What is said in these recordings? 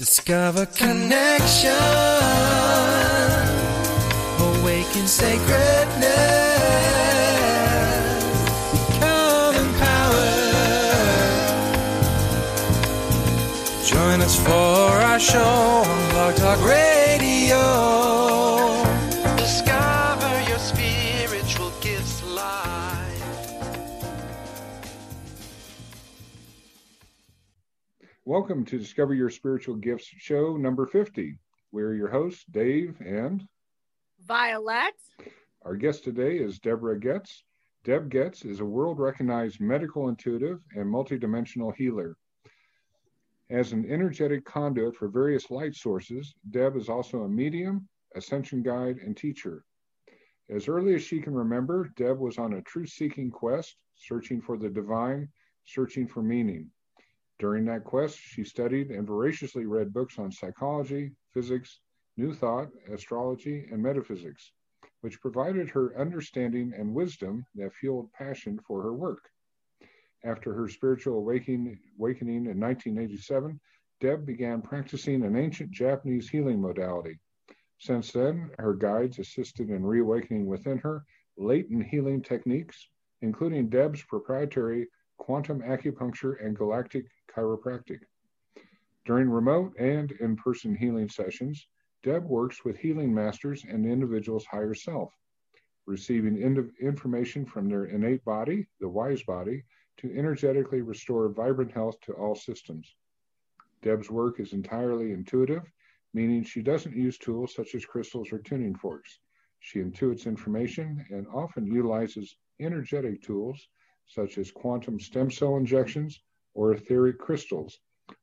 Discover connection. Awaken sacredness. Become empowered. Join us for our show on Blog Talk Radio. Welcome to Discover Your Spiritual Gifts show number 50. We're your hosts, Dave, and Vialet. our guest today is Debrah Goetz. Deb Goetz is a world recognized medical intuitive and multidimensional healer. As an energetic conduit for various light sources, Deb is also a medium, ascension guide, and teacher. As early as she can remember, Deb was on a truth seeking quest, searching for the divine, searching for meaning. During that quest, she studied and voraciously read books on psychology, physics, new thought, astrology, and metaphysics, which provided her understanding and wisdom that fueled passion for her work. After her spiritual awakening, awakening in 1987, Deb began practicing an ancient Japanese healing modality. Since then, her guides assisted in reawakening within her latent healing techniques, including Deb's proprietary quantum acupuncture and galactic chiropractic. During remote and in person healing sessions, Deb works with healing masters and individual's higher self, receiving ind- information from their innate body, the wise body, to energetically restore vibrant health to all systems. Deb's work is entirely intuitive, meaning she doesn't use tools such as crystals or tuning forks. She intuits information and often utilizes energetic tools such as quantum stem cell injections or etheric crystals,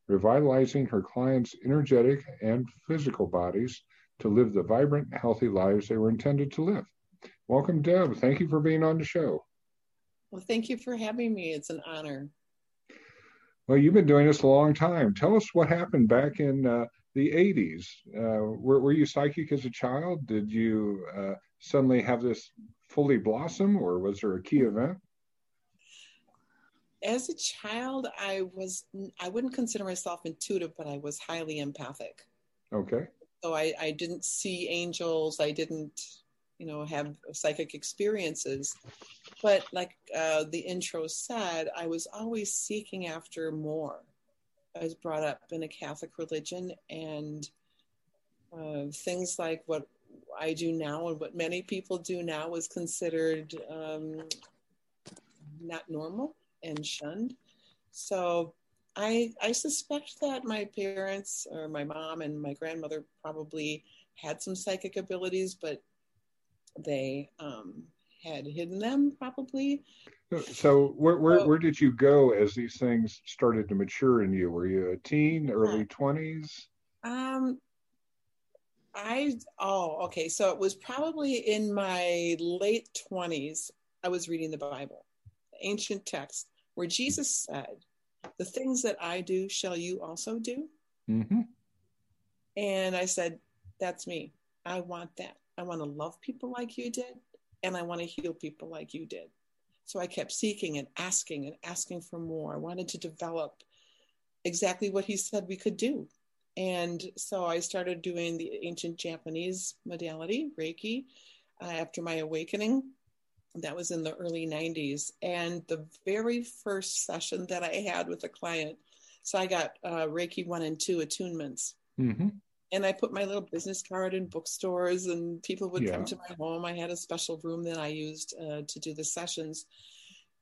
revitalizing her clients' energetic and physical bodies to live the vibrant, healthy lives they were intended to live. Welcome, Deb. Thank you for being on the show. Well, thank you for having me. It's an honor. Well, you've been doing this a long time. Tell us what happened back in uh, the 80s. Uh, were, were you psychic as a child? Did you uh, suddenly have this fully blossom, or was there a key event? As a child, I was, I wouldn't consider myself intuitive, but I was highly empathic. Okay. So I, I didn't see angels. I didn't, you know, have psychic experiences. But like uh, the intro said, I was always seeking after more. I was brought up in a Catholic religion, and uh, things like what I do now and what many people do now was considered um, not normal and shunned. So I I suspect that my parents or my mom and my grandmother probably had some psychic abilities, but they um, had hidden them probably. So, where, where, So- where did you go as these things started to mature in you? Were you a teen, early 20s? Um, I oh okay, so it was probably in my late twenties. I was reading the Bible, ancient text, where Jesus said, "The things that I do shall you also do." Mm-hmm. And I said, That's me. I want that. I want to love people like you did, and I want to heal people like you did. So I kept seeking and asking and asking for more. I wanted to develop exactly what he said we could do. And so I started doing the ancient Japanese modality, Reiki, uh, after my awakening. That was in the early 90s. And the very first session that I had with a client, so I got uh, Reiki 1 and 2 attunements Mm-hmm. and I put my little business card in bookstores, and people would Yeah. come to my home. I had a special room that I used uh, to do the sessions.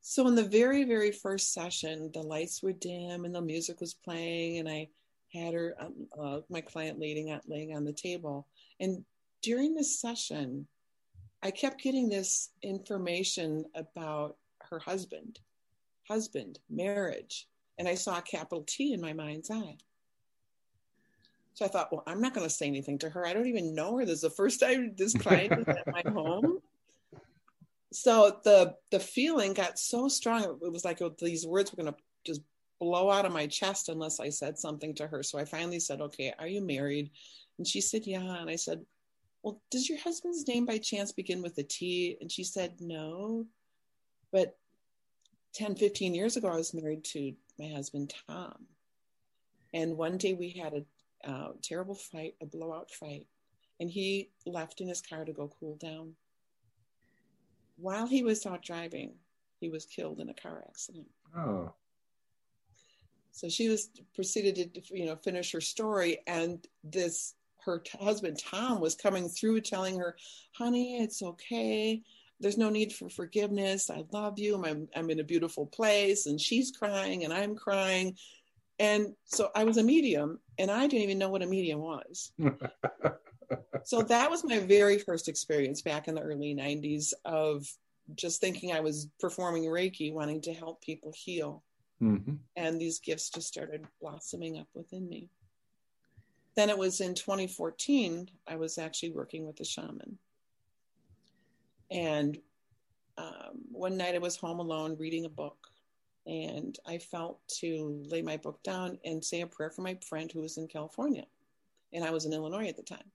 So in the very, very first session, the lights were dim and the music was playing, and I had her, um, uh, my client, laying on, laying on the table. And during this session, I kept getting this information about her husband, husband, marriage, and I saw a capital T in my mind's eye. So I thought, well, I'm not going to say anything to her. I don't even know her. This is the first time this client is at my home. So the the feeling got so strong. It was like oh, these words were going to just blow out of my chest unless I said something to her. So I finally said, "Okay, are you married?" And she said, "Yeah." And I said, "Well, does your husband's name by chance begin with a T? And she said, "No." But 10, 15 years ago, I was married to my husband, Tom. And one day we had a, a terrible fight, a blowout fight, and he left in his car to go cool down. While he was out driving, he was killed in a car accident. Oh. So she was proceeded to, you know, finish her story, and this her t- husband Tom was coming through, telling her, "Honey, it's okay. There's no need for forgiveness. I love you. I'm I'm in a beautiful place." And she's crying, and I'm crying, and so I was a medium, and I didn't even know what a medium was. so that was my very first experience back in the early 90s of just thinking I was performing Reiki, wanting to help people heal. Mm-hmm. And these gifts just started blossoming up within me. Then it was in 2014, I was actually working with a shaman. And um, one night I was home alone reading a book, and I felt to lay my book down and say a prayer for my friend who was in California. And I was in Illinois at the time.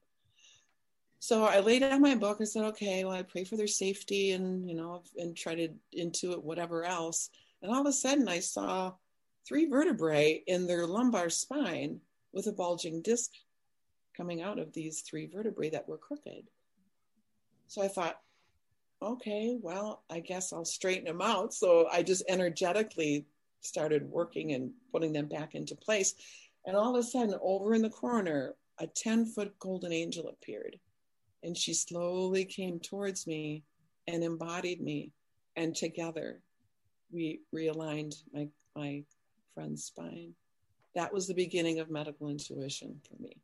So I laid down my book and said, okay, well, I pray for their safety and, you know, and try to intuit whatever else. And all of a sudden, I saw three vertebrae in their lumbar spine with a bulging disc coming out of these three vertebrae that were crooked. So I thought, okay, well, I guess I'll straighten them out. So I just energetically started working and putting them back into place. And all of a sudden, over in the corner, a 10 foot golden angel appeared. And she slowly came towards me and embodied me. And together, we realigned my my friend's spine. That was the beginning of medical intuition for me.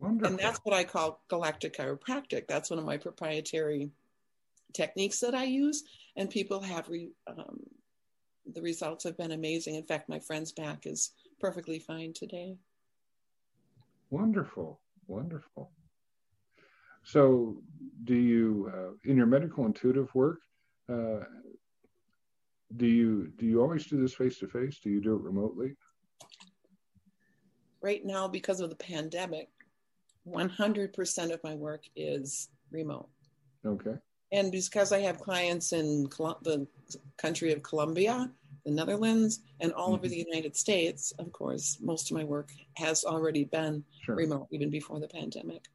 Wonderful. And that's what I call galactic chiropractic. That's one of my proprietary techniques that I use, and people have re, um, the results have been amazing. In fact, my friend's back is perfectly fine today. Wonderful, wonderful. So, do you, uh, in your medical intuitive work, uh, do you do you always do this face to face? Do you do it remotely? Right now, because of the pandemic, 100% of my work is remote. Okay. And because I have clients in Col- the country of Colombia, the Netherlands, and all over Mhm. the United States, of course, most of my work has already been Sure. remote, even before the pandemic.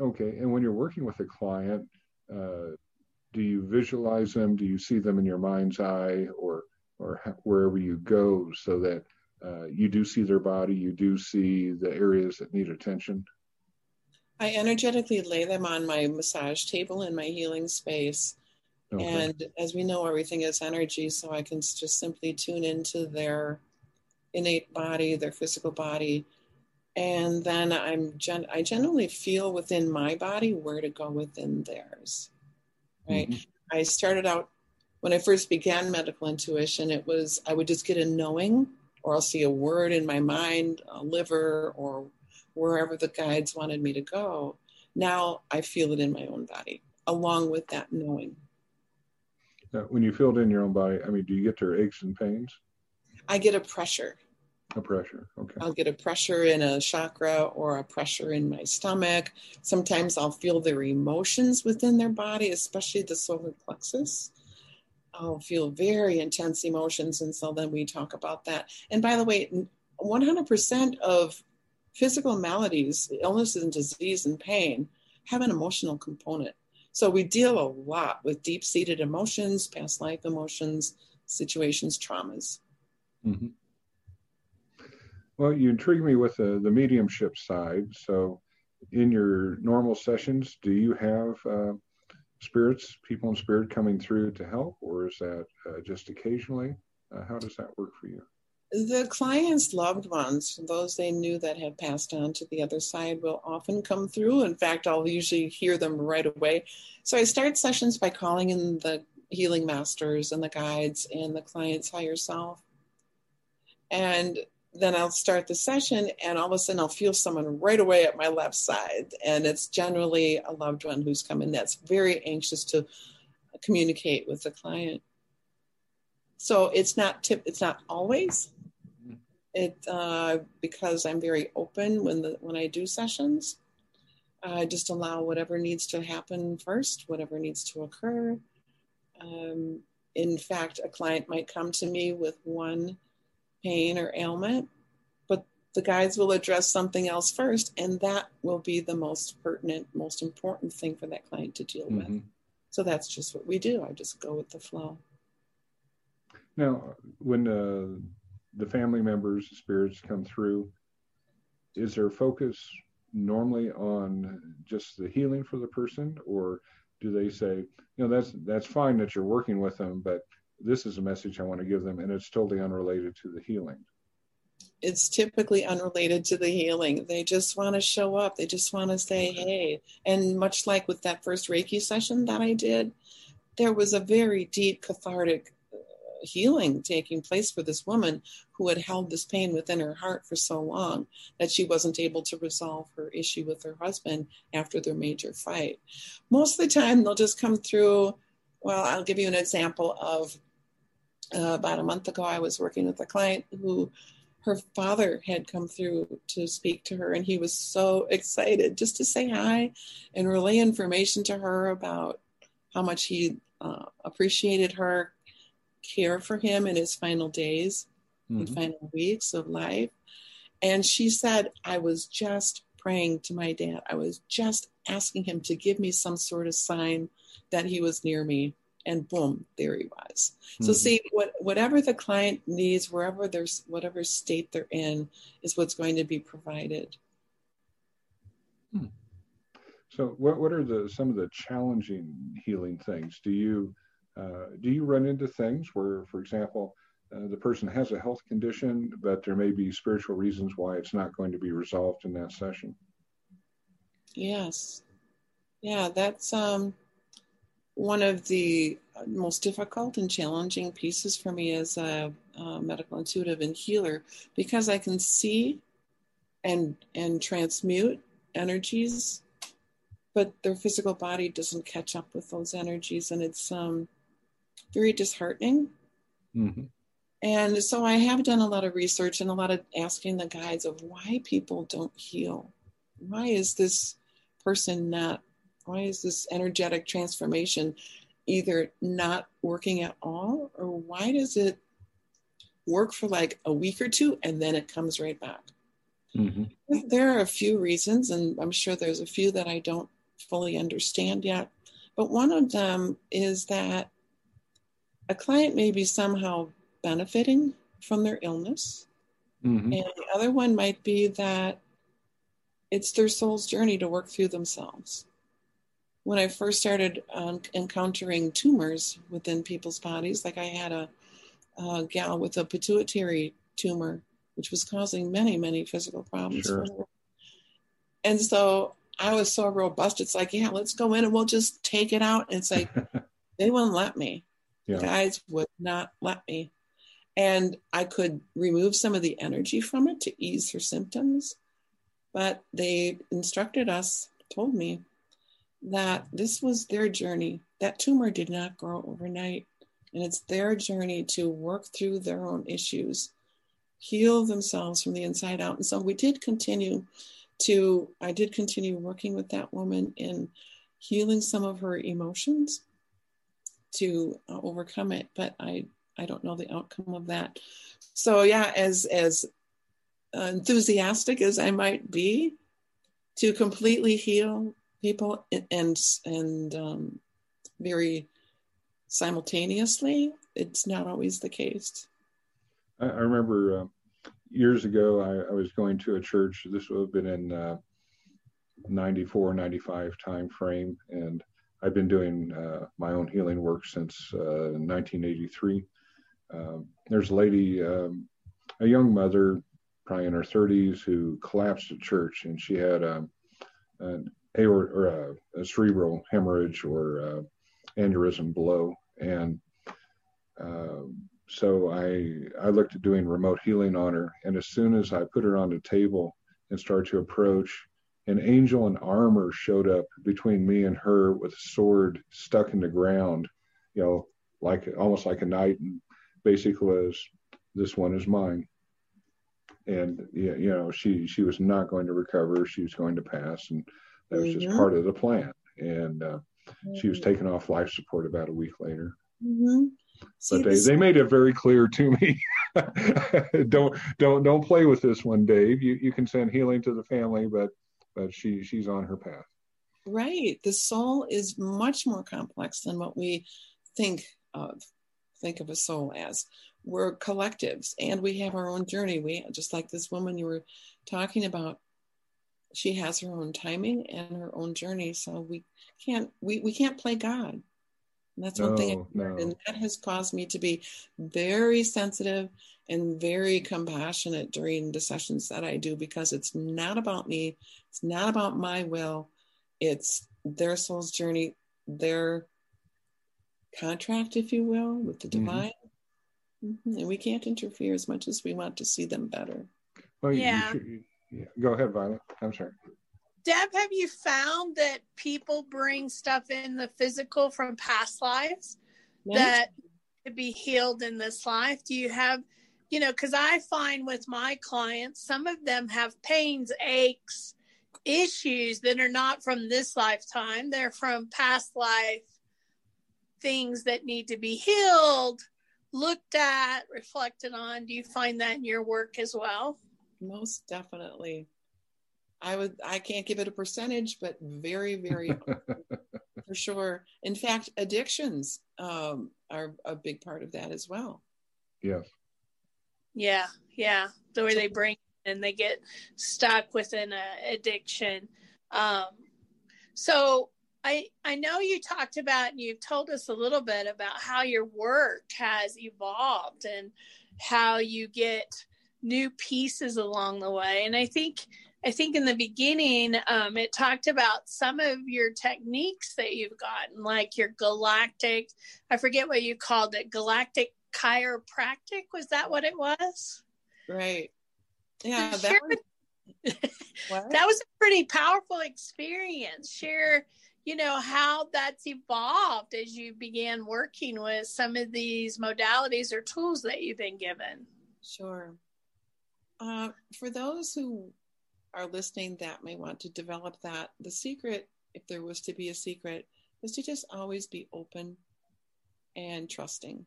Okay. And when you're working with a client, uh, do you visualize them? Do you see them in your mind's eye, or or wherever you go, so that uh, you do see their body, you do see the areas that need attention? I energetically lay them on my massage table in my healing space. Okay. And as we know, everything is energy, so I can just simply tune into their innate body, their physical body. And then I'm gen- I generally feel within my body where to go within theirs. Right. Mhm. I started out when I first began medical intuition, it was I would just get a knowing, or I'll see a word in my mind, a liver, or wherever the guides wanted me to go. Now I feel it in my own body, along with that knowing. Uh, when you feel it in your own body, I mean, do you get their aches and pains? I get a pressure. A pressure. Okay. I'll get a pressure in a chakra or a pressure in my stomach. Sometimes I'll feel their emotions within their body, especially the solar plexus. I'll feel very intense emotions. And so then we talk about that. And by the way, 100% of physical maladies, illnesses and disease and pain have an emotional component. So we deal a lot with deep seated emotions, past life emotions, situations, traumas. hmm Well, you intrigue me with the, the mediumship side. So, in your normal sessions, do you have uh, spirits, people in spirit coming through to help, or is that uh, just occasionally? Uh, how does that work for you? The client's loved ones, those they knew that had passed on to the other side, will often come through. In fact, I'll usually hear them right away. So I start sessions by calling in the healing masters and the guides and the client's higher self. And then I'll start the session, and all of a sudden I'll feel someone right away at my left side. And it's generally a loved one who's come in that's very anxious to communicate with the client. So it's not tip, it's not always it uh, because I'm very open when the when I do sessions. I just allow whatever needs to happen first, whatever needs to occur. Um, in fact, a client might come to me with one pain or ailment, but the guides will address something else first, and that will be the most pertinent, most important thing for that client to deal Mhm. with. So that's just what we do. I just go with the flow. Now, when uh, the family members, the spirits come through, is their focus normally on just the healing for the person, or do they say, you know, that's that's fine that you're working with them, but this is a message I want to give them, and it's totally unrelated to the healing. It's typically unrelated to the healing. They just want to show up. They just want to say, hey. And much like with that first Reiki session that I did, there was a very deep cathartic uh, healing taking place for this woman who had held this pain within her heart for so long that she wasn't able to resolve her issue with her husband after their major fight. Most of the time, they'll just come through. Well, I'll give you an example of uh, about a month ago, I was working with a client who her father had come through to speak to her, and he was so excited just to say hi and relay information to her about how much he uh, appreciated her care for him in his final days and Mhm. final weeks of life. And she said, I was just praying to my dad. I was just asking him to give me some sort of sign that he was near me. And boom, there he was. So Mhm. see, what whatever the client needs, wherever there's whatever state they're in, is what's going to be provided. So, what what are the some of the challenging healing things? Do you uh, do you run into things where, for example, uh, the person has a health condition, but there may be spiritual reasons why it's not going to be resolved in that session? Yes. Yeah, that's um, one of the most difficult and challenging pieces for me as a, a medical intuitive and healer because I can see and and transmute energies, but their physical body doesn't catch up with those energies, and it's um, very disheartening. hmm And so I have done a lot of research and a lot of asking the guides of why people don't heal. Why is this person not, why is this energetic transformation either not working at all, or why does it work for like a week or two and then it comes right back? hmm There are a few reasons, and I'm sure there's a few that I don't fully understand yet. But one of them is that a client may be somehow benefiting from their illness, hmm and the other one might be that it's their soul's journey to work through themselves. When I first started um, encountering tumors within people's bodies, like I had a, a gal with a pituitary tumor, which was causing many, many physical problems Sure. for her. And so I was so robust. It's like, yeah, let's go in and we'll just take it out. And it's like, they wouldn't let me. Yeah. Guys would not let me. And I could remove some of the energy from it to ease her symptoms. But they instructed us, told me that this was their journey. That tumor did not grow overnight. And it's their journey to work through their own issues, heal themselves from the inside out. And so we did continue to, I did continue working with that woman in healing some of her emotions to uh, overcome it. But I, I don't know the outcome of that. So yeah, as as enthusiastic as I might be to completely heal people and and um, very simultaneously, it's not always the case. I, I remember uh, years ago, I, I was going to a church. This would have been in uh, 94, 95 time frame. And I've been doing uh, my own healing work since uh, 1983. Um, there's a lady, um, a young mother, probably in her 30s, who collapsed at church, and she had um, an or a, a cerebral hemorrhage or uh, aneurysm below, and um, so I I looked at doing remote healing on her, and as soon as I put her on the table and started to approach, an angel in armor showed up between me and her with a sword stuck in the ground, you know, like almost like a knight, and basically was this one is mine. And you know, she she was not going to recover; she was going to pass, and that was just Mhm. part of the plan. And uh, she was taken off life support about a week later Mhm. See, but they, they made it very clear to me don't don't don't play with this one, Dave. You you can send healing to the family, but but she she's on her path. Right. The soul is much more complex than what we think of think of a soul as. We're collectives and we have our own journey. We just like this woman you were talking about, she has her own timing and her own journey. So we can't we, we can't play God. And that's no, one thing no. and that has caused me to be very sensitive and very compassionate during the sessions that I do because it's not about me. It's not about my will. It's their soul's journey, their contract, if you will, with the Mhm. divine. Mhm. And we can't interfere as much as we want to see them better. Well, you- you Yeah. should- you- yeah. Go ahead, Vialet. I'm sorry. Deb, have you found that people bring stuff in the physical from past lives that could be healed in this life? Do you have, you know, because I find with my clients, some of them have pains, aches, issues that are not from this lifetime. They're from past life things that need to be healed, looked at, reflected on. Do you find that in your work as well? Most definitely. I would I can't give it a percentage, but very, very for sure. In fact, addictions um, are a big part of that as well. Yes. Yeah, yeah. The way they bring and they get stuck within an addiction. Um, so I I know you talked about and you've told us a little bit about how your work has evolved and how you get new pieces along the way. And I think I think in the beginning, um, it talked about some of your techniques that you've gotten, like your galactic, I forget what you called it, galactic chiropractic. Was that what it was? Right. Yeah, that Share was, that was a pretty powerful experience. Share, you know, how that's evolved as you began working with some of these modalities or tools that you've been given. Sure. Uh, for those who are listening that may want to develop that, the secret, if there was to be a secret, is to just always be open and trusting.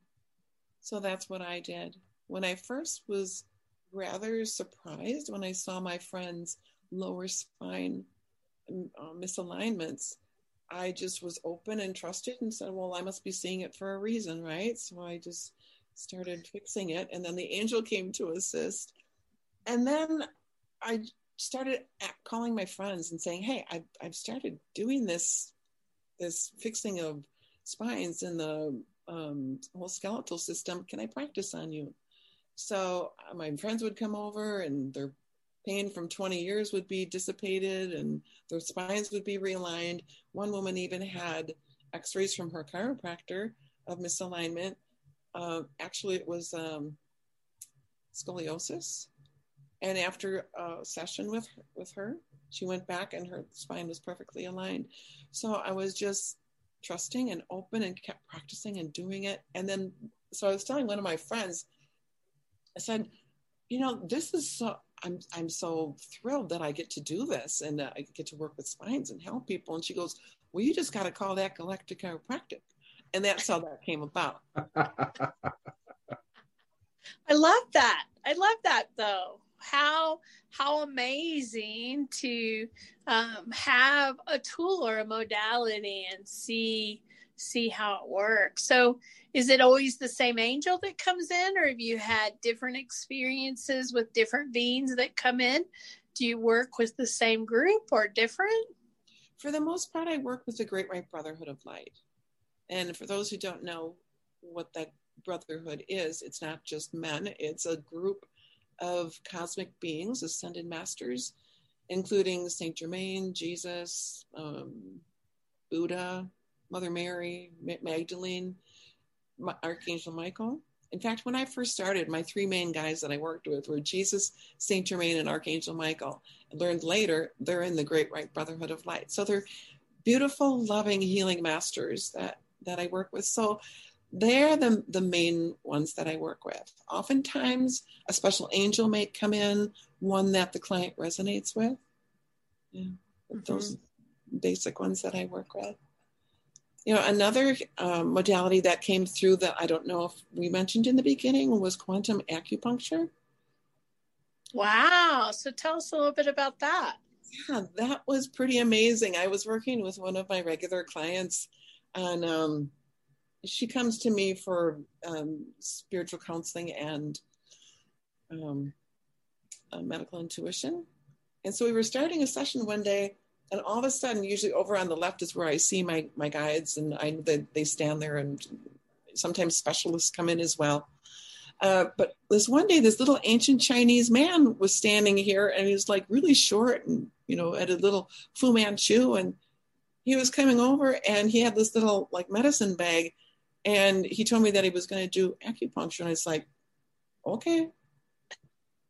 So that's what I did. When I first was rather surprised when I saw my friend's lower spine uh, misalignments, I just was open and trusted and said, Well, I must be seeing it for a reason, right? So I just started fixing it. And then the angel came to assist. And then I started calling my friends and saying, Hey, I've, I've started doing this, this fixing of spines in the um, whole skeletal system. Can I practice on you? So uh, my friends would come over and their pain from 20 years would be dissipated and their spines would be realigned. One woman even had x rays from her chiropractor of misalignment. Uh, actually, it was um, scoliosis. And after a session with her, with her, she went back and her spine was perfectly aligned. So I was just trusting and open and kept practicing and doing it. And then, so I was telling one of my friends, I said, you know, this is so, I'm, I'm so thrilled that I get to do this and uh, I get to work with spines and help people. And she goes, well, you just got to call that galactic chiropractic. And that's how that came about. I love that. I love that though. How how amazing to um, have a tool or a modality and see see how it works. So, is it always the same angel that comes in, or have you had different experiences with different beings that come in? Do you work with the same group or different? For the most part, I work with the Great White Brotherhood of Light. And for those who don't know what that brotherhood is, it's not just men, it's a group of cosmic beings, ascended masters, including Saint Germain, Jesus, um, Buddha, Mother Mary, Magdalene, Archangel Michael. In fact, when I first started, my three main guys that I worked with were Jesus, Saint Germain, and Archangel Michael. I learned later they're in the Great White Brotherhood of Light. So they're beautiful, loving, healing masters that that I work with. So they're the, the main ones that I work with. Oftentimes, a special angel may come in, one that the client resonates with. Yeah, mm-hmm. those basic ones that I work with. you know, another um, modality that came through that I don't know if we mentioned in the beginning was quantum acupuncture. Wow. So tell us a little bit about that. Yeah, that was pretty amazing. I was working with one of my regular clients, and um, she comes to me for um, spiritual counseling and um, medical intuition. And so we were starting a session one day, and all of a sudden, usually over on the left is where I see my my guides, and I they, they stand there, and sometimes specialists come in as well. Uh, but this one day, this little ancient Chinese man was standing here, and he was like really short, and you know, at a little Fu Manchu, and he was coming over, and he had this little like medicine bag, and he told me that he was going to do acupuncture, and I was like, okay.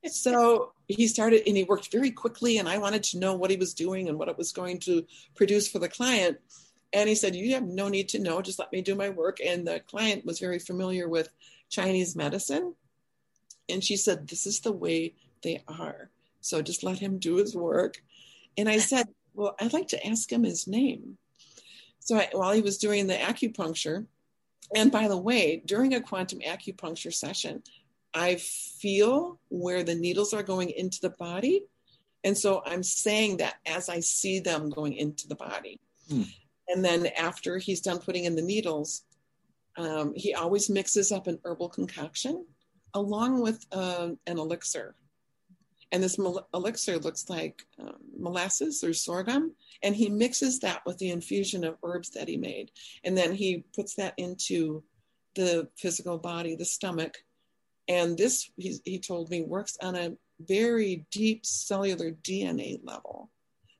So he started, and he worked very quickly, and I wanted to know what he was doing and what it was going to produce for the client. And he said, You have no need to know, just let me do my work. And the client was very familiar with Chinese medicine. And she said, This is the way they are. So just let him do his work. And I said, Well, I'd like to ask him his name. So I, while he was doing the acupuncture, and by the way, during a quantum acupuncture session, I feel where the needles are going into the body. And so I'm saying that as I see them going into the body. Hmm. And then after he's done putting in the needles, um, he always mixes up an herbal concoction along with uh, an elixir. And this elixir looks like um, molasses or sorghum. And he mixes that with the infusion of herbs that he made. And then he puts that into the physical body, the stomach. And this, he, he told me, works on a very deep cellular DNA level,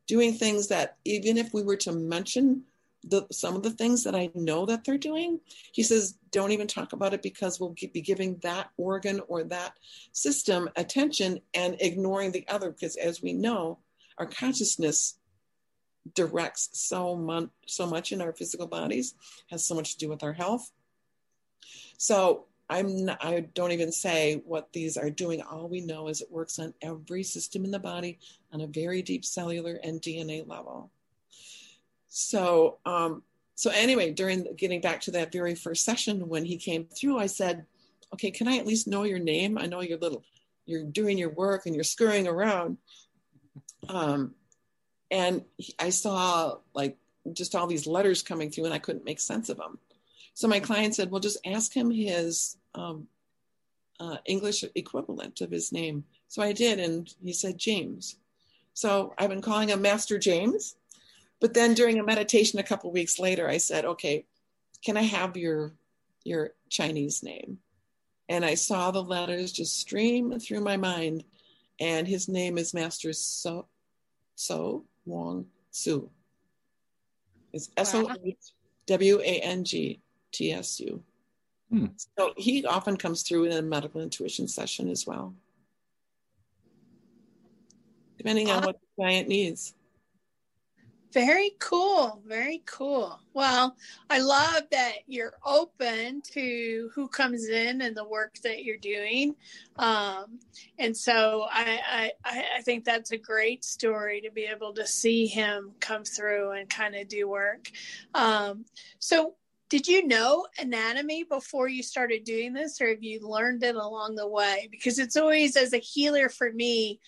doing things that even if we were to mention the, some of the things that I know that they're doing, he says, don't even talk about it because we'll be giving that organ or that system attention and ignoring the other. Because as we know, our consciousness directs so much, so much in our physical bodies, has so much to do with our health. So I'm not, I don't even say what these are doing. All we know is it works on every system in the body on a very deep cellular and DNA level. So, um, so anyway, during getting back to that very first session when he came through, I said, "Okay, can I at least know your name? I know you're little, you're doing your work and you're scurrying around." Um, and he, I saw like just all these letters coming through, and I couldn't make sense of them. So my client said, "Well, just ask him his um, uh, English equivalent of his name." So I did, and he said James. So I've been calling him Master James but then during a meditation a couple weeks later, I said, okay, can I have your your Chinese name? And I saw the letters just stream through my mind. And his name is Master So So Wong Su. It's S O W A N G T S U. Hmm. So he often comes through in a medical intuition session as well, depending on what the client needs. Very cool. Very cool. Well, I love that you're open to who comes in and the work that you're doing. Um, and so I, I, I think that's a great story to be able to see him come through and kind of do work. Um, so did you know anatomy before you started doing this or have you learned it along the way because it's always as a healer for me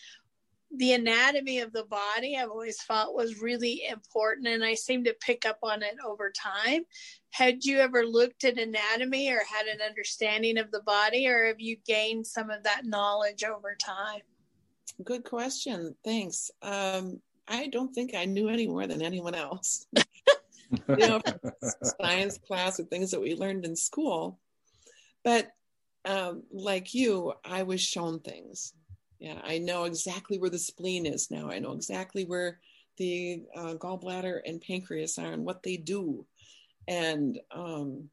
the anatomy of the body I've always felt was really important and I seem to pick up on it over time. Had you ever looked at anatomy or had an understanding of the body or have you gained some of that knowledge over time? Good question. Thanks. Um, I don't think I knew any more than anyone else. you know, science class and things that we learned in school. But um, like you, I was shown things yeah, I know exactly where the spleen is now. I know exactly where the uh, gallbladder and pancreas are and what they do. And um,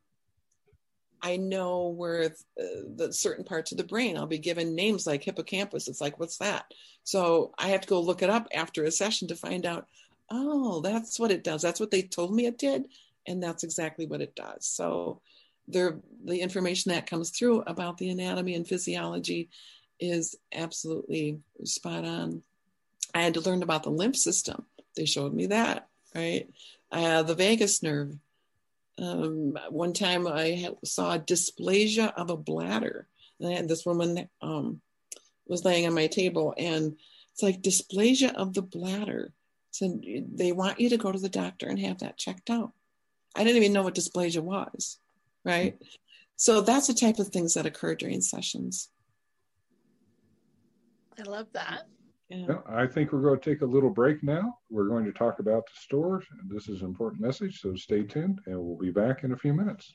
I know where uh, the certain parts of the brain, I'll be given names like hippocampus. It's like, what's that? So I have to go look it up after a session to find out, oh, that's what it does. That's what they told me it did. And that's exactly what it does. So the, the information that comes through about the anatomy and physiology is absolutely spot on. I had to learn about the lymph system. They showed me that, right? Uh, the vagus nerve. Um, one time I saw dysplasia of a bladder. And I had this woman um, was laying on my table, and it's like dysplasia of the bladder. So they want you to go to the doctor and have that checked out. I didn't even know what dysplasia was, right? So that's the type of things that occur during sessions. I love that. Yeah. Well, I think we're going to take a little break now. We're going to talk about the store. This is an important message, so stay tuned, and we'll be back in a few minutes.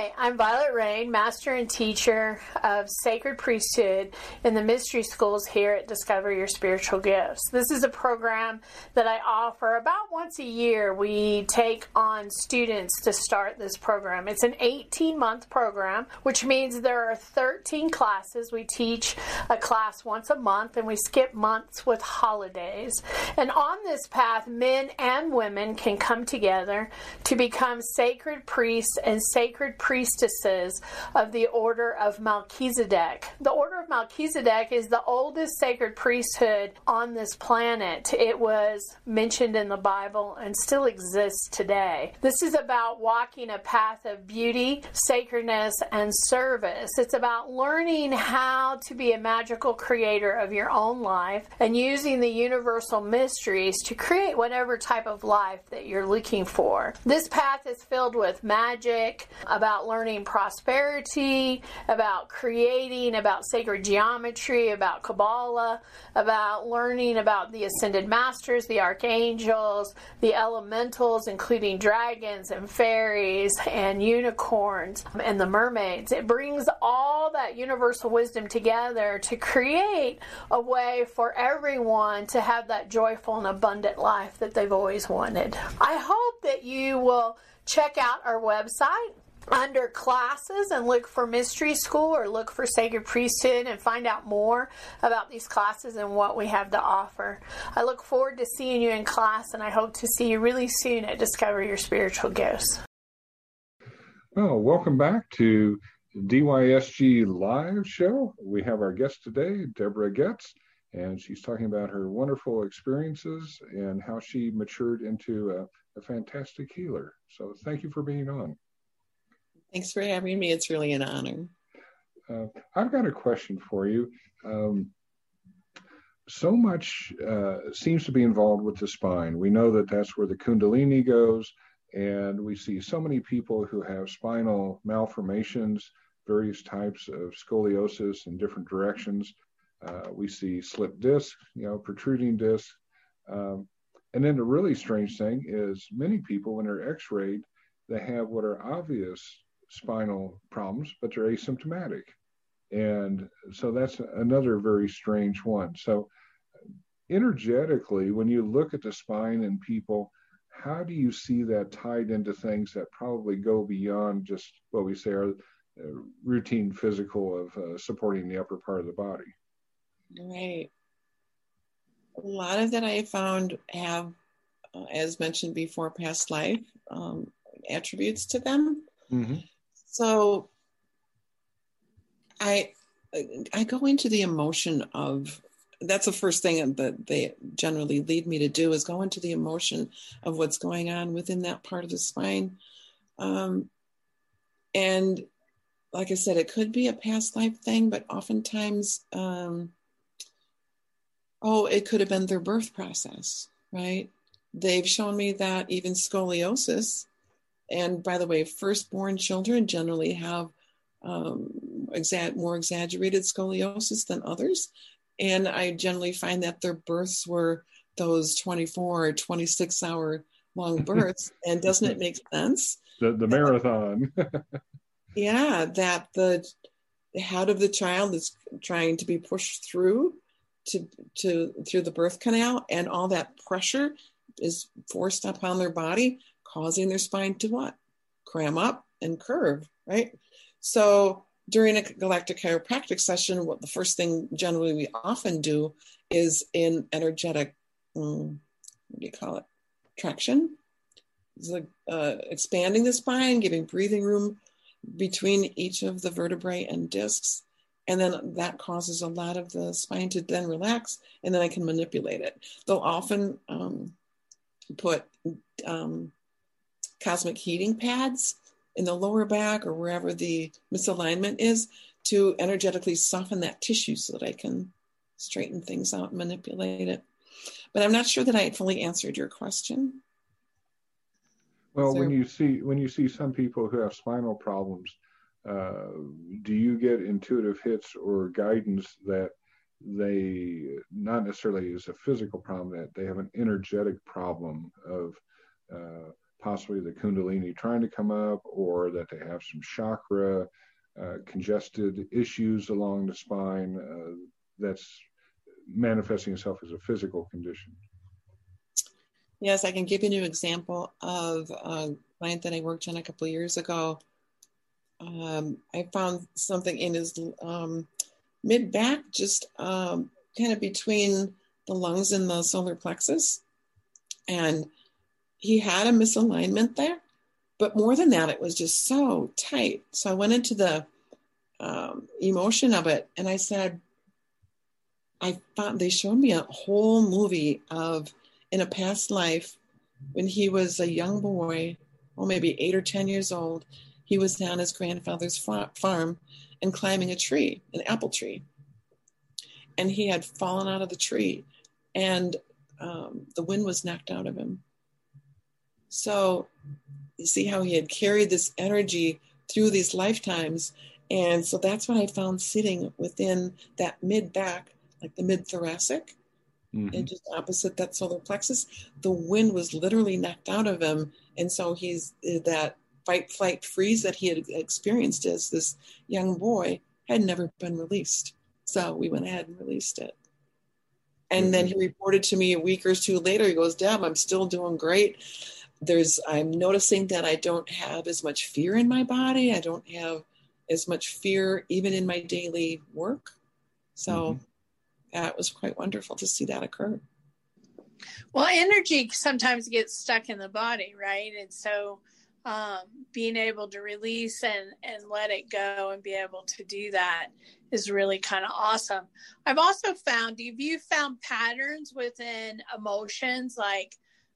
Hi, I'm Vialet Rain, Master and Teacher of Sacred Priesthood in the Mystery Schools here at Discover Your Spiritual Gifts. This is a program that I offer about once a year. We take on students to start this program. It's an 18 month program, which means there are 13 classes. We teach a class once a month and we skip months with holidays. And on this path, men and women can come together to become sacred priests and sacred sacred priestesses of the Order of Melchizedek. The Order of Melchizedek is the oldest sacred priesthood on this planet. It was mentioned in the Bible and still exists today. This is about walking a path of beauty, sacredness, and service. It's about learning how to be a magical creator of your own life and using the universal mysteries to create whatever type of life that you're looking for. This path is filled with magic, about learning prosperity, about creating, about sacred geometry, about Kabbalah, about learning about the ascended masters, the archangels, the elementals, including dragons and fairies and unicorns and the mermaids. It brings all that universal wisdom together to create a way for everyone to have that joyful and abundant life that they've always wanted. I hope that you will check out our website under classes and look for mystery school or look for sacred priesthood and find out more about these classes and what we have to offer. I look forward to seeing you in class and I hope to see you really soon at Discover Your Spiritual Gifts. Well, welcome back to DYSG Live Show. We have our guest today, Debrah Goetz, and she's talking about her wonderful experiences and how she matured into a, a fantastic healer. So, thank you for being on. Thanks for having me. It's really an honor. Uh, I've got a question for you. Um, so much uh, seems to be involved with the spine. We know that that's where the Kundalini goes, and we see so many people who have spinal malformations, various types of scoliosis in different directions. Uh, we see slip discs, you know, protruding discs. Um, and then the really strange thing is many people, when they're x-rayed, they have what are obvious spinal problems, but they're asymptomatic. And so that's another very strange one. So, energetically, when you look at the spine in people, how do you see that tied into things that probably go beyond just what we say are uh, routine physical of uh, supporting the upper part of the body? Right. A lot of that I found have, uh, as mentioned before, past life um, attributes to them. Mm-hmm. So I I go into the emotion of that's the first thing that they generally lead me to do is go into the emotion of what's going on within that part of the spine. Um, and like I said, it could be a past life thing, but oftentimes, um, oh, it could have been their birth process, right? They've shown me that even scoliosis and by the way, firstborn children generally have um, exa- more exaggerated scoliosis than others. And I generally find that their births were those 24 or 26 hour long births. and doesn't it make sense? The, the marathon. yeah, that the, the head of the child is trying to be pushed through to, to through the birth canal and all that pressure is forced upon their body causing their spine to what? Cram up and curve, right? So during a galactic chiropractic session, what the first thing generally we often do is in energetic, um, what do you call it? Traction. Like uh, expanding the spine, giving breathing room between each of the vertebrae and discs. And then that causes a lot of the spine to then relax, and then I can manipulate it. They'll often um, put um, cosmic heating pads in the lower back or wherever the misalignment is to energetically soften that tissue so that I can straighten things out and manipulate it. But I'm not sure that I fully answered your question. Well, there... when you see when you see some people who have spinal problems, uh, do you get intuitive hits or guidance that they not necessarily is a physical problem that they have an energetic problem of uh, possibly the kundalini trying to come up or that they have some chakra uh, congested issues along the spine uh, that's manifesting itself as a physical condition yes i can give you an example of a client that i worked on a couple of years ago um, i found something in his um, mid back, just um, kind of between the lungs and the solar plexus. And he had a misalignment there. But more than that, it was just so tight. So I went into the um, emotion of it and I said, I found they showed me a whole movie of in a past life when he was a young boy, well, maybe eight or 10 years old. He was down his grandfather's farm and climbing a tree, an apple tree. And he had fallen out of the tree, and um, the wind was knocked out of him. So you see how he had carried this energy through these lifetimes. And so that's what I found sitting within that mid back, like the mid thoracic, mm-hmm. and just opposite that solar plexus. The wind was literally knocked out of him. And so he's that fight, flight, freeze that he had experienced as this young boy had never been released. So we went ahead and released it. And then he mm-hmm. reported to me a week or two later. He goes, Deb, I'm still doing great. There's, I'm noticing that I don't have as much fear in my body. I don't have as much fear even in my daily work. So mm-hmm. that was quite wonderful to see that occur. Well, energy sometimes gets stuck in the body, right? And so um, being able to release and and let it go and be able to do that is really kind of awesome. I've also found have you found patterns within emotions like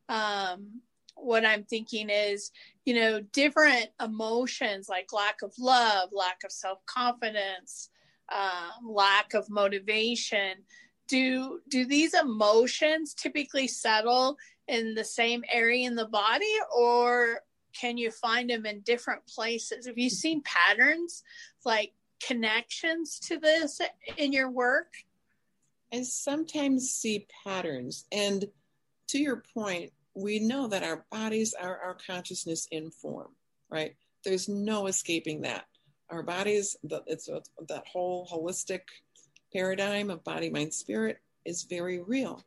um, what I'm thinking is, you know, different emotions like lack of love, lack of self confidence, um, lack of motivation. Do do these emotions typically settle in the same area in the body, or can you find them in different places? Have you seen patterns like connections to this in your work? I sometimes see patterns. And to your point, we know that our bodies are our consciousness in form, right? There's no escaping that. Our bodies, it's a, that whole holistic paradigm of body, mind, spirit is very real.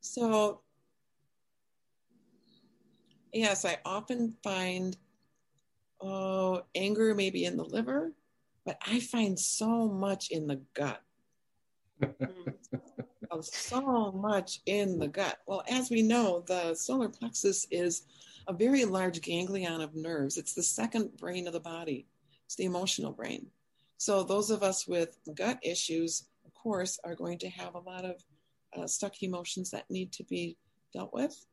So yes, I often find oh, anger maybe in the liver, but I find so much in the gut. oh, so much in the gut. Well, as we know, the solar plexus is a very large ganglion of nerves. It's the second brain of the body, it's the emotional brain. So, those of us with gut issues, of course, are going to have a lot of uh, stuck emotions that need to be dealt with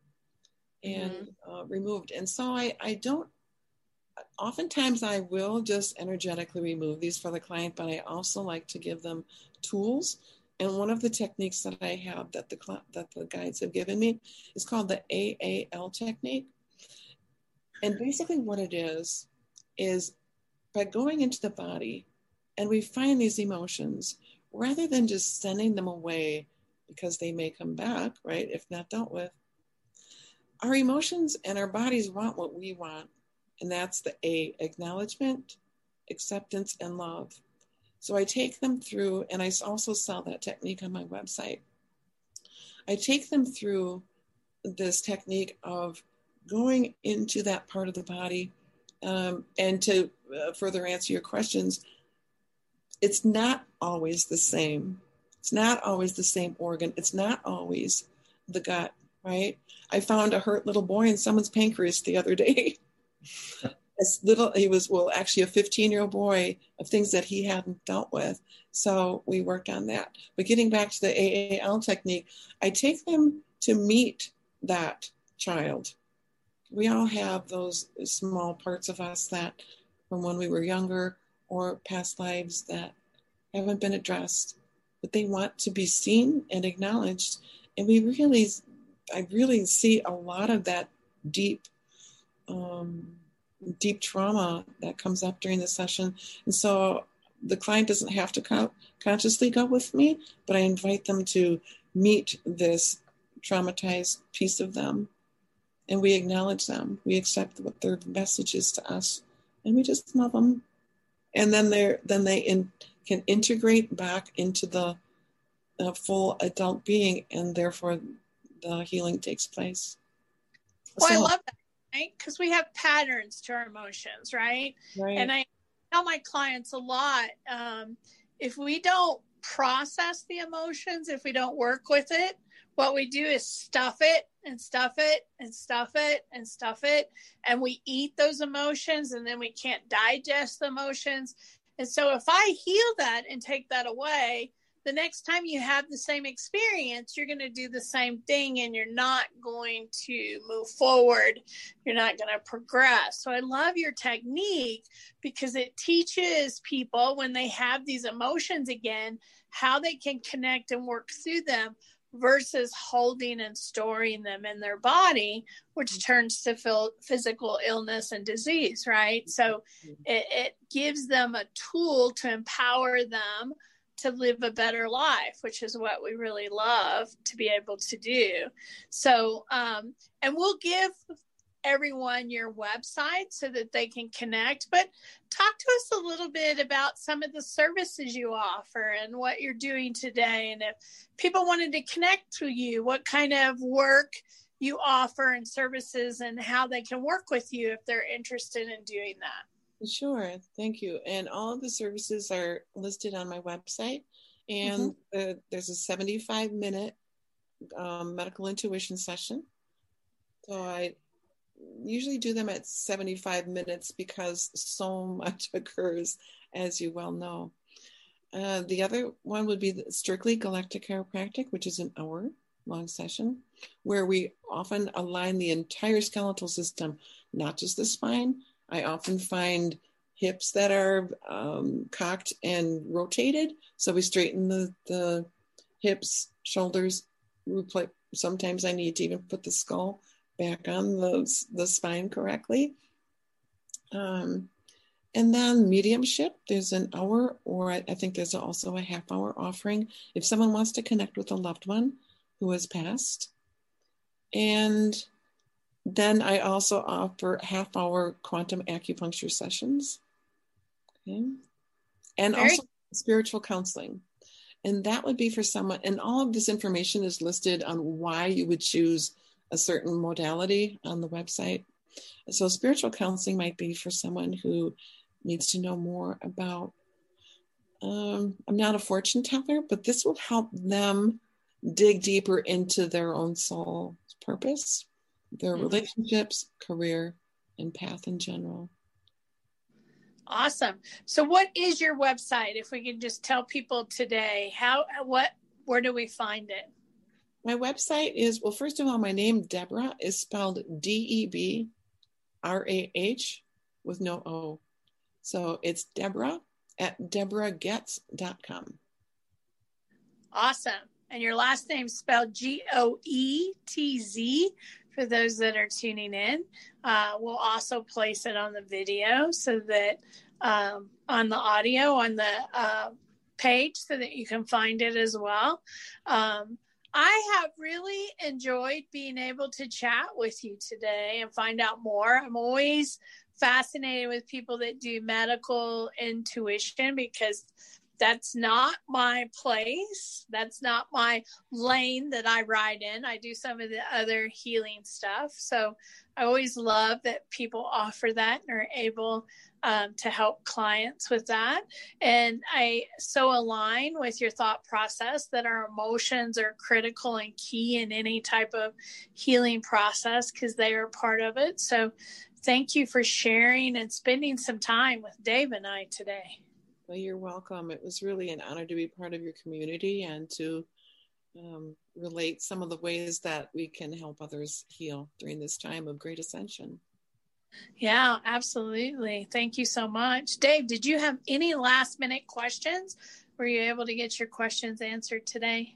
and mm-hmm. uh, removed. And so I, I don't, oftentimes I will just energetically remove these for the client, but I also like to give them tools. And one of the techniques that I have that the that the guides have given me is called the AAL technique. And basically, what it is is by going into the body and we find these emotions, rather than just sending them away because they may come back, right? If not dealt with, our emotions and our bodies want what we want, and that's the A acknowledgement, acceptance, and love. So I take them through, and I also sell that technique on my website. I take them through this technique of going into that part of the body. Um, and to uh, further answer your questions, it's not always the same. It's not always the same organ. It's not always the gut right? I found a hurt little boy in someone's pancreas the other day. As little, he was, well, actually a 15 year old boy of things that he hadn't dealt with. So we worked on that. But getting back to the AAL technique, I take them to meet that child we all have those small parts of us that from when we were younger or past lives that haven't been addressed, but they want to be seen and acknowledged. And we really, I really see a lot of that deep, um, deep trauma that comes up during the session. And so the client doesn't have to co- consciously go with me, but I invite them to meet this traumatized piece of them and we acknowledge them. We accept what their message is to us and we just love them. And then they're then they in, can integrate back into the, full adult being and therefore the healing takes place. Oh, well, so, I love that, right? Because we have patterns to our emotions, right? right? And I tell my clients a lot um, if we don't process the emotions, if we don't work with it, what we do is stuff it and stuff it and stuff it and stuff it. And we eat those emotions and then we can't digest the emotions. And so if I heal that and take that away, the next time you have the same experience, you're going to do the same thing and you're not going to move forward. You're not going to progress. So I love your technique because it teaches people when they have these emotions again how they can connect and work through them versus holding and storing them in their body, which mm-hmm. turns to physical illness and disease, right? So mm-hmm. it, it gives them a tool to empower them to live a better life, which is what we really love to be able to do. So, um, and we'll give everyone your website so that they can connect. But talk to us a little bit about some of the services you offer and what you're doing today. And if people wanted to connect to you, what kind of work you offer and services and how they can work with you if they're interested in doing that. Sure, thank you. And all of the services are listed on my website. And mm-hmm. uh, there's a 75 minute um, medical intuition session. So I usually do them at 75 minutes because so much occurs, as you well know. Uh, the other one would be strictly galactic chiropractic, which is an hour long session where we often align the entire skeletal system, not just the spine. I often find hips that are um, cocked and rotated. So we straighten the, the hips, shoulders. Sometimes I need to even put the skull back on the, the spine correctly. Um, and then mediumship, there's an hour, or I, I think there's also a half hour offering if someone wants to connect with a loved one who has passed. And then I also offer half hour quantum acupuncture sessions. Okay. And Very- also spiritual counseling. And that would be for someone, and all of this information is listed on why you would choose a certain modality on the website. So, spiritual counseling might be for someone who needs to know more about. Um, I'm not a fortune teller, but this will help them dig deeper into their own soul purpose, their mm-hmm. relationships, career, and path in general. Awesome. So, what is your website? If we can just tell people today, how, what, where do we find it? My website is, well, first of all, my name, Debrah, is spelled D E B R A H with no O. So it's Debrah at debrahgoetz.com. Awesome. And your last name spelled G O E T Z for those that are tuning in. Uh, we'll also place it on the video so that um, on the audio on the uh, page so that you can find it as well. Um, I have really enjoyed being able to chat with you today and find out more. I'm always fascinated with people that do medical intuition because that's not my place. That's not my lane that I ride in. I do some of the other healing stuff. So I always love that people offer that and are able um, to help clients with that. And I so align with your thought process that our emotions are critical and key in any type of healing process because they are part of it. So thank you for sharing and spending some time with Dave and I today. Well, you're welcome. It was really an honor to be part of your community and to um, relate some of the ways that we can help others heal during this time of great ascension. Yeah, absolutely. Thank you so much. Dave, did you have any last minute questions? Were you able to get your questions answered today?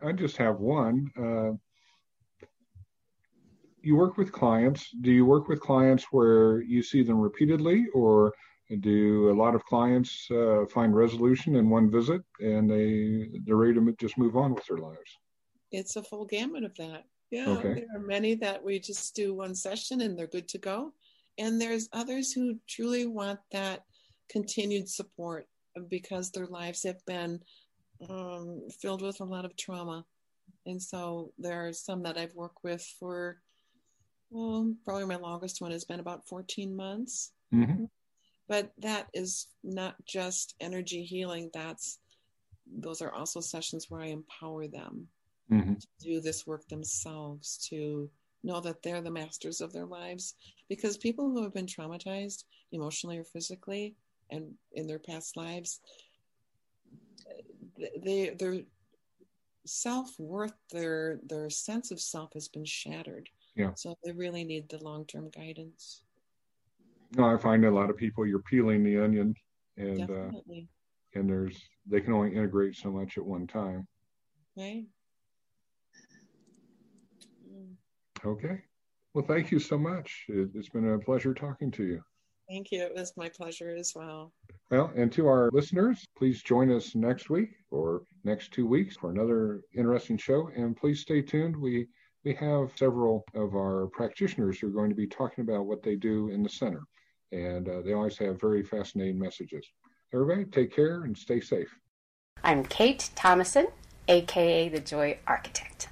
I just have one. Uh, you work with clients. Do you work with clients where you see them repeatedly, or do a lot of clients uh, find resolution in one visit and they they're ready to just move on with their lives? It's a full gamut of that. Yeah, Okay. there are many that we just do one session and they're good to go, and there's others who truly want that continued support because their lives have been um, filled with a lot of trauma, and so there are some that I've worked with for. Well, probably my longest one has been about 14 months. hmm but that is not just energy healing that's those are also sessions where i empower them hmm to do this work themselves to know that they're the masters of their lives. Because people who have been traumatized emotionally or physically and in their past lives they their self-worth their their sense of self has been shattered. Yeah. so they really need the long-term guidance No, I find a lot of people you're peeling the onion, and uh, and there's they can only integrate so much at one time. right Mm. Okay. Well, thank you so much. It, it's been a pleasure talking to you. Thank you. It was my pleasure as well. Well, and to our listeners, please join us next week or next two weeks for another interesting show. And please stay tuned. We we have several of our practitioners who are going to be talking about what they do in the center, and uh, they always have very fascinating messages. Everybody, take care and stay safe. I'm Kate Thomason, aka the Joy Architect.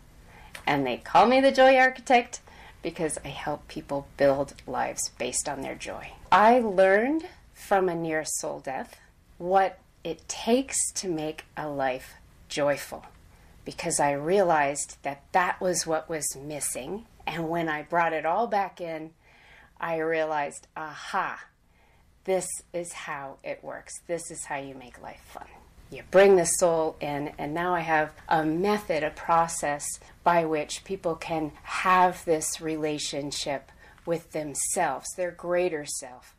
And they call me the Joy Architect because I help people build lives based on their joy. I learned from a near soul death what it takes to make a life joyful because I realized that that was what was missing. And when I brought it all back in, I realized, aha, this is how it works. This is how you make life fun. You bring the soul in, and now I have a method, a process by which people can have this relationship with themselves, their greater self,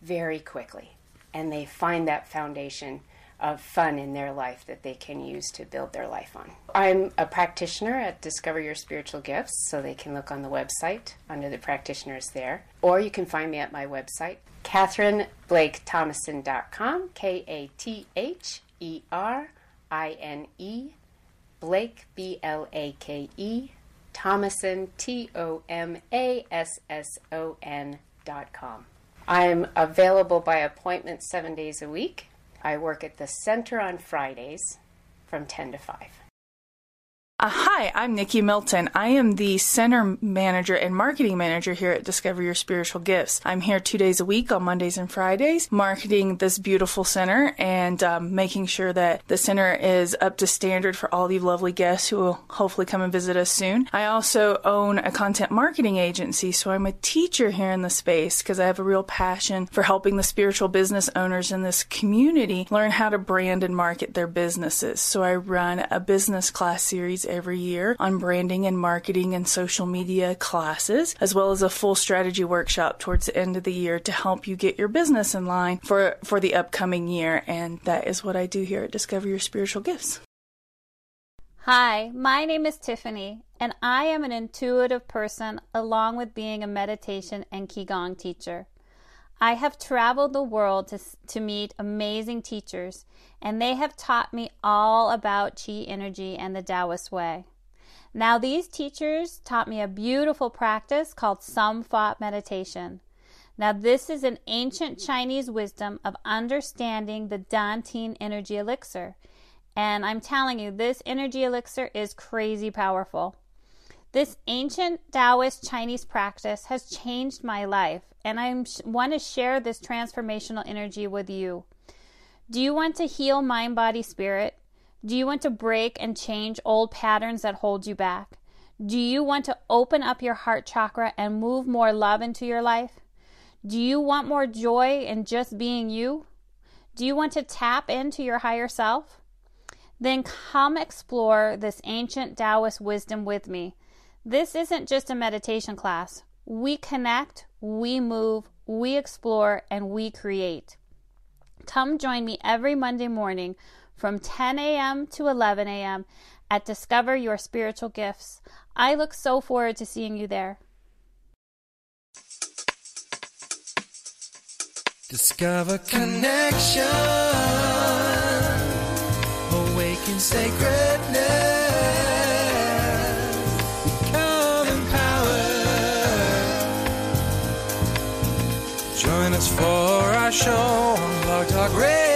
very quickly. And they find that foundation of fun in their life that they can use to build their life on. I'm a practitioner at Discover Your Spiritual Gifts, so they can look on the website under the practitioners there. Or you can find me at my website, KatherineBlakeThomason.com, K A T H E R I N E, Blake, B L A K E, Thomason, T O M A S S O N dot com. I'm available by appointment seven days a week. I work at the center on Fridays from 10 to 5. Uh, hi, I'm Nikki Milton. I am the center manager and marketing manager here at Discover Your Spiritual Gifts. I'm here two days a week on Mondays and Fridays, marketing this beautiful center and um, making sure that the center is up to standard for all you lovely guests who will hopefully come and visit us soon. I also own a content marketing agency, so I'm a teacher here in the space because I have a real passion for helping the spiritual business owners in this community learn how to brand and market their businesses. So I run a business class series every year on branding and marketing and social media classes, as well as a full strategy workshop towards the end of the year to help you get your business in line for, for the upcoming year. And that is what I do here at Discover Your Spiritual Gifts. Hi, my name is Tiffany, and I am an intuitive person along with being a meditation and Qigong teacher. I have traveled the world to, to meet amazing teachers, and they have taught me all about Qi energy and the Taoist way. Now, these teachers taught me a beautiful practice called Samphot meditation. Now, this is an ancient Chinese wisdom of understanding the Dantian energy elixir. And I'm telling you, this energy elixir is crazy powerful. This ancient Taoist Chinese practice has changed my life, and I want to share this transformational energy with you. Do you want to heal mind, body, spirit? Do you want to break and change old patterns that hold you back? Do you want to open up your heart chakra and move more love into your life? Do you want more joy in just being you? Do you want to tap into your higher self? then come explore this ancient Taoist wisdom with me. This isn't just a meditation class. We connect, we move, we explore, and we create. Come join me every Monday morning from 10 a.m. to 11 a.m. at Discover Your Spiritual Gifts. I look so forward to seeing you there. Discover connection. Awaken sacredness. Us for our show on Blog Talk Radio.